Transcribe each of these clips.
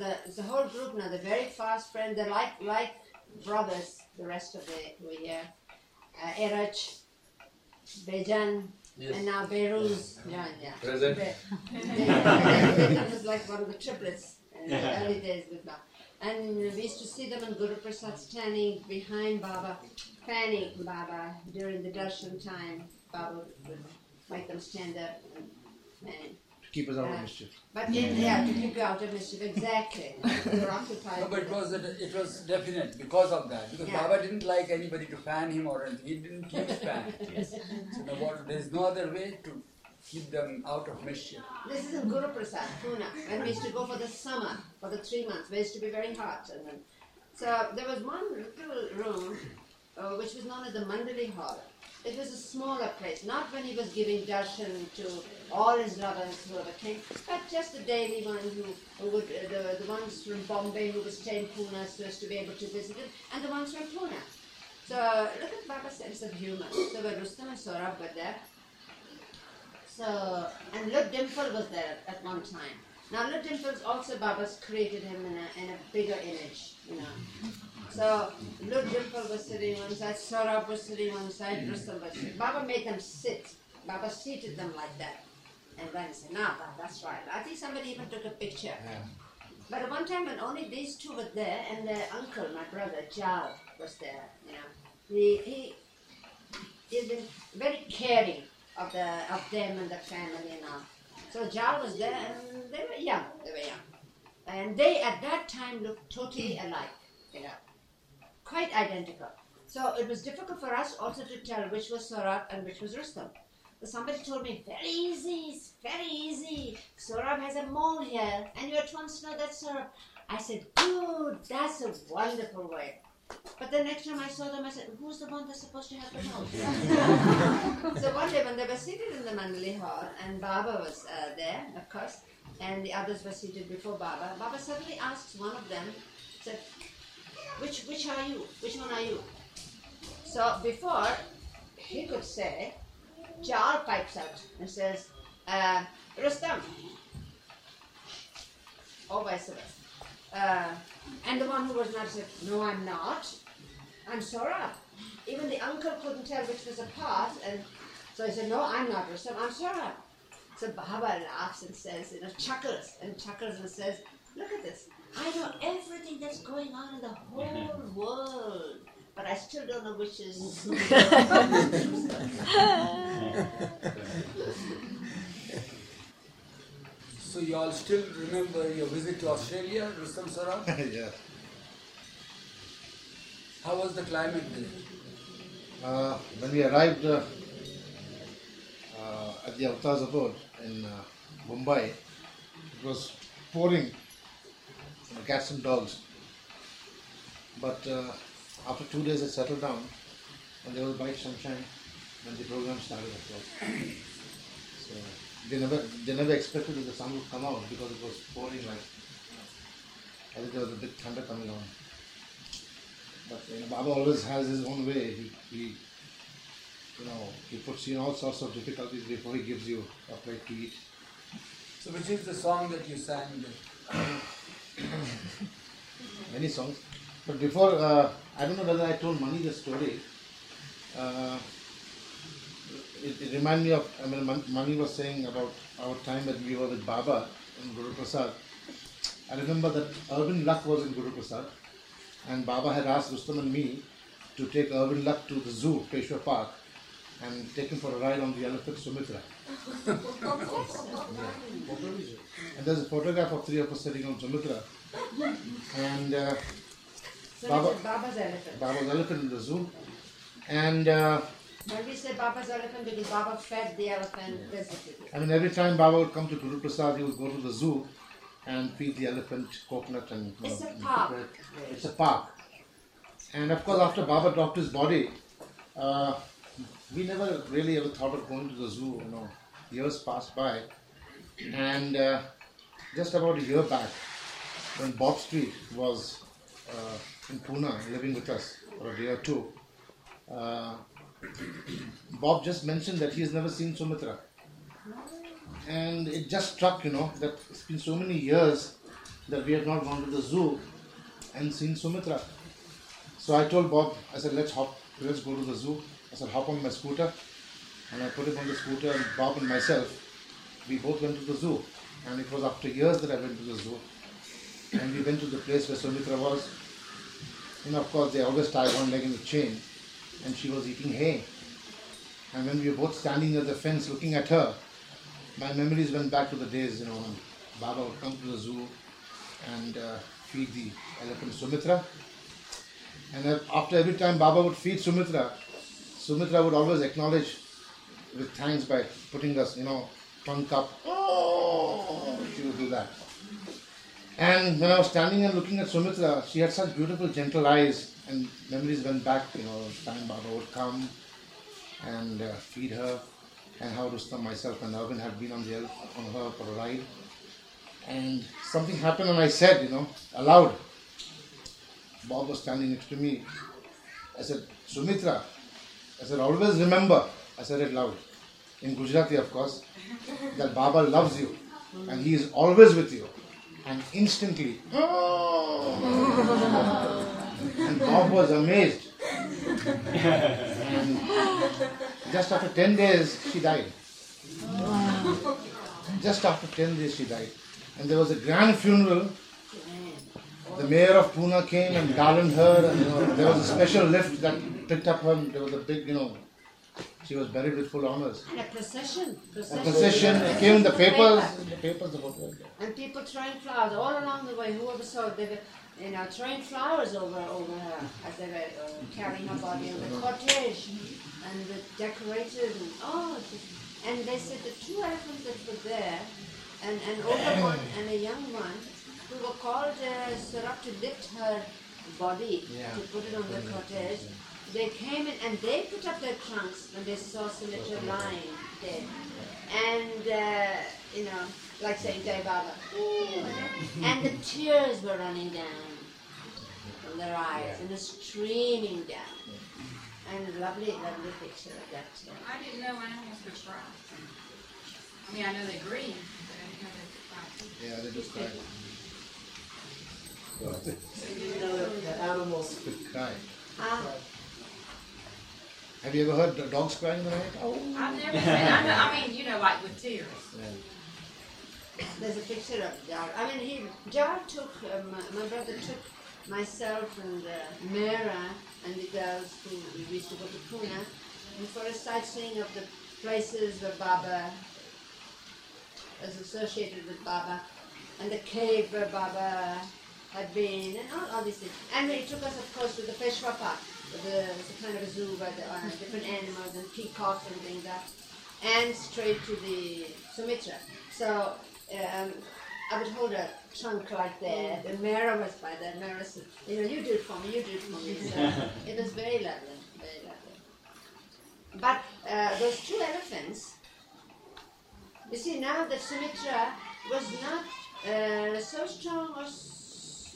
a, it's whole group now. They're very fast friends. They're like like brothers. The rest of the who are here, uh, Eraj, Bejan, Yes. and now Beiruz. Yeah, yeah. Present. Be- Bejan was like one of the triplets in the early days with Baba. And we used to see them in Guru Prasad standing behind Baba, fanning Baba during the darshan time. Baba would make them stand up and fanning. To keep us out Yeah. of mischief. But in, yeah, to keep you out of mischief, exactly. They were occupied. No, but it with was it was definite because of that. Because Yeah. Baba didn't like anybody to fan him or anything. He didn't use fan. So now what, there is no other way to keep them out of mischief. This is in Guru Prasad, Pune. When we used to go for the summer, for the three months, we used to be very hot. And then, so there was one little room, uh, which was known as the Mandali Hall. It was a smaller place, not when he was giving darshan to all his lovers who ever came, but just the daily one who, would, uh, the, the ones from Bombay who would stay in Pune so as to be able to visit him, and the ones from Pune. So look at Baba's sense of humor. So when Rustam and Sohrab were there, so, and Lord Dimple was there at one time. Now, Dimple's also Baba's created him in a, in a bigger image, you know. So, Dimple was sitting one side, Sohrab was sitting one side, Rustam was sitting. Baba made them sit. Baba seated them like that. And then said, Baba, that's right. I think somebody even took a picture. Yeah. But at one time when only these two were there and their uncle, my brother, Jal, was there, you know. He, he, he's been very caring of the of them and the family and all. So Jal was there and they young, they were young. And they at that time looked totally alike, you know. Quite identical. So it was difficult for us also to tell which was Sohrab and which was Rustam. So somebody told me, very easy, it's very easy. Sohrab has a mole here, and you're twins know that Sohrab. I said, good, that's a wonderful way. But the next time I saw them, I said, who's the one that's supposed to have the mole? so one day when they were seated in the Mandali hall, and Baba was uh, there, of course, and the others were seated before Baba, Baba suddenly asks one of them, said, which, which are you? Which one are you? So before he could say, Jal pipes out and says, uh, Rustam. Or vice versa. Uh, and the one who was not said, No, I'm not. I'm Sohrab. Even the uncle couldn't tell which was a part, and so he said, No, I'm not Rustam, I'm Sohrab. So Baba laughs and says, you know, chuckles and chuckles and says, Look at this. I know everything that's going on in the whole world, but I still don't know which is. So you all still remember your visit to Australia, Rustam Sohrab? yeah. How was the climate there? Uh, when we arrived uh, uh, at the Avatar's abode in uh, Mumbai, it was pouring cats and dogs. But uh, after two days, it settled down, and there was bright sunshine when the program started. Of. So they never they never expected that the sun would come out because it was pouring like. I think there was a big thunder coming on. But you know, Baba always has his own way. He, he, you know, he puts you in all sorts of difficulties before he gives you a plate to eat. So which is the song that you sang? Many songs. But before, uh, I don't know whether I told Mani the story. Uh, it, it reminded me of, I mean, Mani was saying about our time that we were with Baba in Guru Prasad. I remember that Urban Luck was in Guru Prasad, and Baba had asked Rustam and me to take Urban Luck to the zoo, Peshwa Park, and take him for a ride on the elephant Sumitra. And there's a photograph of three of us sitting on Sumitra. And uh, So Baba- Baba's elephant. Baba's elephant in the zoo. And uh, When we say Baba's elephant, because Baba fed the elephant, it. I mean, every time Baba would come to Guru Prasad, he would go to the zoo and feed the elephant coconut and. It's know, a park. It's a park. And of course, after Baba dropped his body, uh, we never really ever thought of going to the zoo. You know, years passed by, and uh, just about a year back, when Bob Street was uh, in Pune living with us for a day or two, uh, Bob just mentioned that he has never seen Sumitra. And it just struck, you know, that it's been so many years that we have not gone to the zoo and seen Sumitra. So I told Bob, I said, let's hop, let's go to the zoo. I said, hop on my scooter. And I put him on the scooter, and Bob and myself, we both went to the zoo. And it was after years that I went to the zoo. And we went to the place where Sumitra was. Know, of course, they always tie one leg in the chain. And she was eating hay. And when we were both standing near the fence looking at her, my memories went back to the days, you know, when Baba would come to the zoo and uh, feed the elephant Sumitra. And after every time Baba would feed Sumitra, Sumitra would always acknowledge with thanks by putting us, you know, trunk up. Oh, she would do that. And when I was standing and looking at Sumitra, she had such beautiful, gentle eyes, and memories went back, you know, time Baba would come and uh, feed her, and how Rustam, myself, and Arvind had been on, the, on her for a ride. And something happened, and I said, you know, aloud. Bob was standing next to me. I said, Sumitra, I said, always remember, I said it loud, in Gujarati, of course, that Baba loves you and he is always with you. And instantly, oh. and Bob was amazed. And just after 10 days, she died. Just after 10 days, she died. And there was a grand funeral. The mayor of Pune came and garlanded her, and there was a special lift that picked up her. There was a big, you know, she was buried with full honors. And a procession. A Procession. procession it came in the papers. In the papers about it. And people throwing flowers all along the way. Whoever saw it, they were, you know, throwing flowers over over her as they were uh, carrying her body on the cortege, and the decorated and oh, and they said the two elephants that were there, and an older one and a young one, who were called uh, to lift her body Yeah. to put it on the cortege. They came in and they put up their trunks when they saw Sumitra lying dead. And, uh, you know, like saying Jai Baba. And the tears were running down from their eyes and they're streaming down. And a lovely, lovely picture of that. uh, I didn't know animals could cry. I mean, I know they grieve, but I didn't know they could cry. Yeah, they just cried. So you didn't know that the animals Could cry. Ah, Have you ever heard the dogs crying in the night? Oh. I've never seen, I know, I mean, you know, like with tears. there's a picture of Jal. I mean, he Jal took um, my, my brother took myself and uh, Mehera and the girls who we used to go to Pune and for a sightseeing of the places where Baba was associated with Baba and the cave where Baba had been and all, all these things. And he took us, of course, to the Peshwa Park. The, a kind of a zoo where there are different animals and peacocks and things like that. And straight to the Sumitra. So um, I would hold a trunk like that. The Mehera was by there. Mehera said, you know, you do it for me, you do it for me. So it was very lovely, very lovely. But uh, those two elephants, you see, now that Sumitra was not uh, so strong or. S-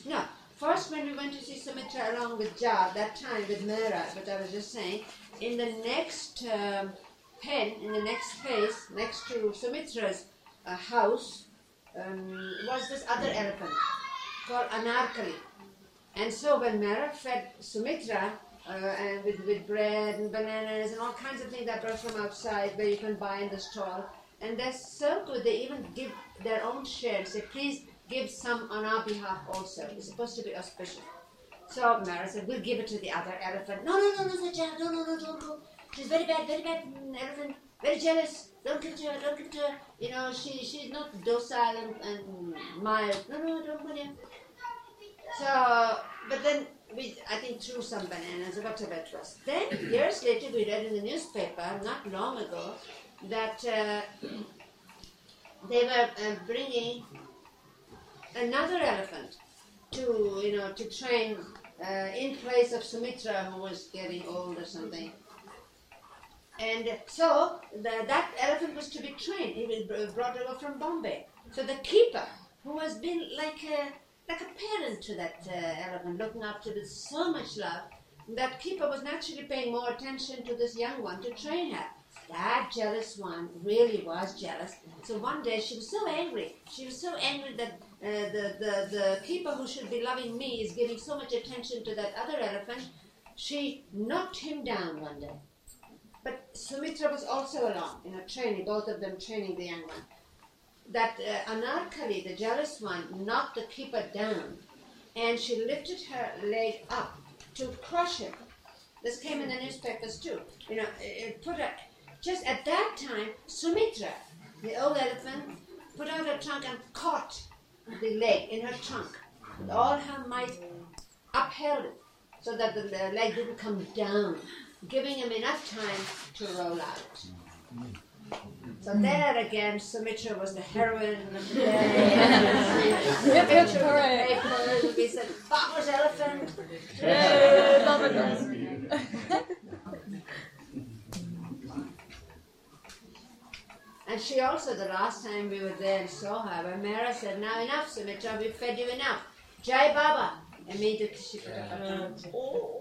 no, first when we went to see Sumitra along with Jal, that time with Mehera, but I was just saying, in the next um, pen, in the next space, next to Sumitra's uh, house, um, was this other elephant called Anarkali. And so when Mehera fed Sumitra uh, and with, with bread and bananas and all kinds of things that brought from outside where you can buy in the stall, and they're so good, they even give their own share. Say, please give some on our behalf also. It's supposed to be auspicious. So Mehera said, we'll give it to the other elephant. No, no, no, no, child, no, no, no, don't. She's very bad, very bad mm, elephant, very jealous. Don't give it to her, don't give it to her. You know, she she's not docile and, and mild. No, no, don't go there. So, but then we, I think, threw some bananas or whatever it was. Then, years later, we read in the newspaper, not long ago, that uh, they were uh, bringing another elephant to, you know, to train uh, in place of Sumitra, who was getting old or something. And so the, that elephant was to be trained. He was brought over from Bombay. So the keeper, who has been like a like a parent to that uh, elephant, looking after it with so much love, that keeper was naturally paying more attention to this young one to train her. That jealous one really was jealous. So one day she was so angry. She was so angry that uh, the, the, the keeper who should be loving me is giving so much attention to that other elephant. She knocked him down one day. But Sumitra was also along, you know, training, both of them training the young one. That uh, Anarkali, the jealous one, knocked the keeper down and she lifted her leg up to crush him. This came in the newspapers too. You know, it put her, just at that time, Sumitra, the old elephant, put out her trunk and caught the leg in her trunk. With all her might upheld it so that the the leg didn't come down, giving him enough time to roll out. So there again, Sumitra was the heroine of the day. In the hooray. we said, elephant. Yay, Baba does. And she also, the last time we were there and saw her, when Mehera said, Now enough, Sumitra, we fed you enough. Jai Baba. Immediately she put up her hand. Oh,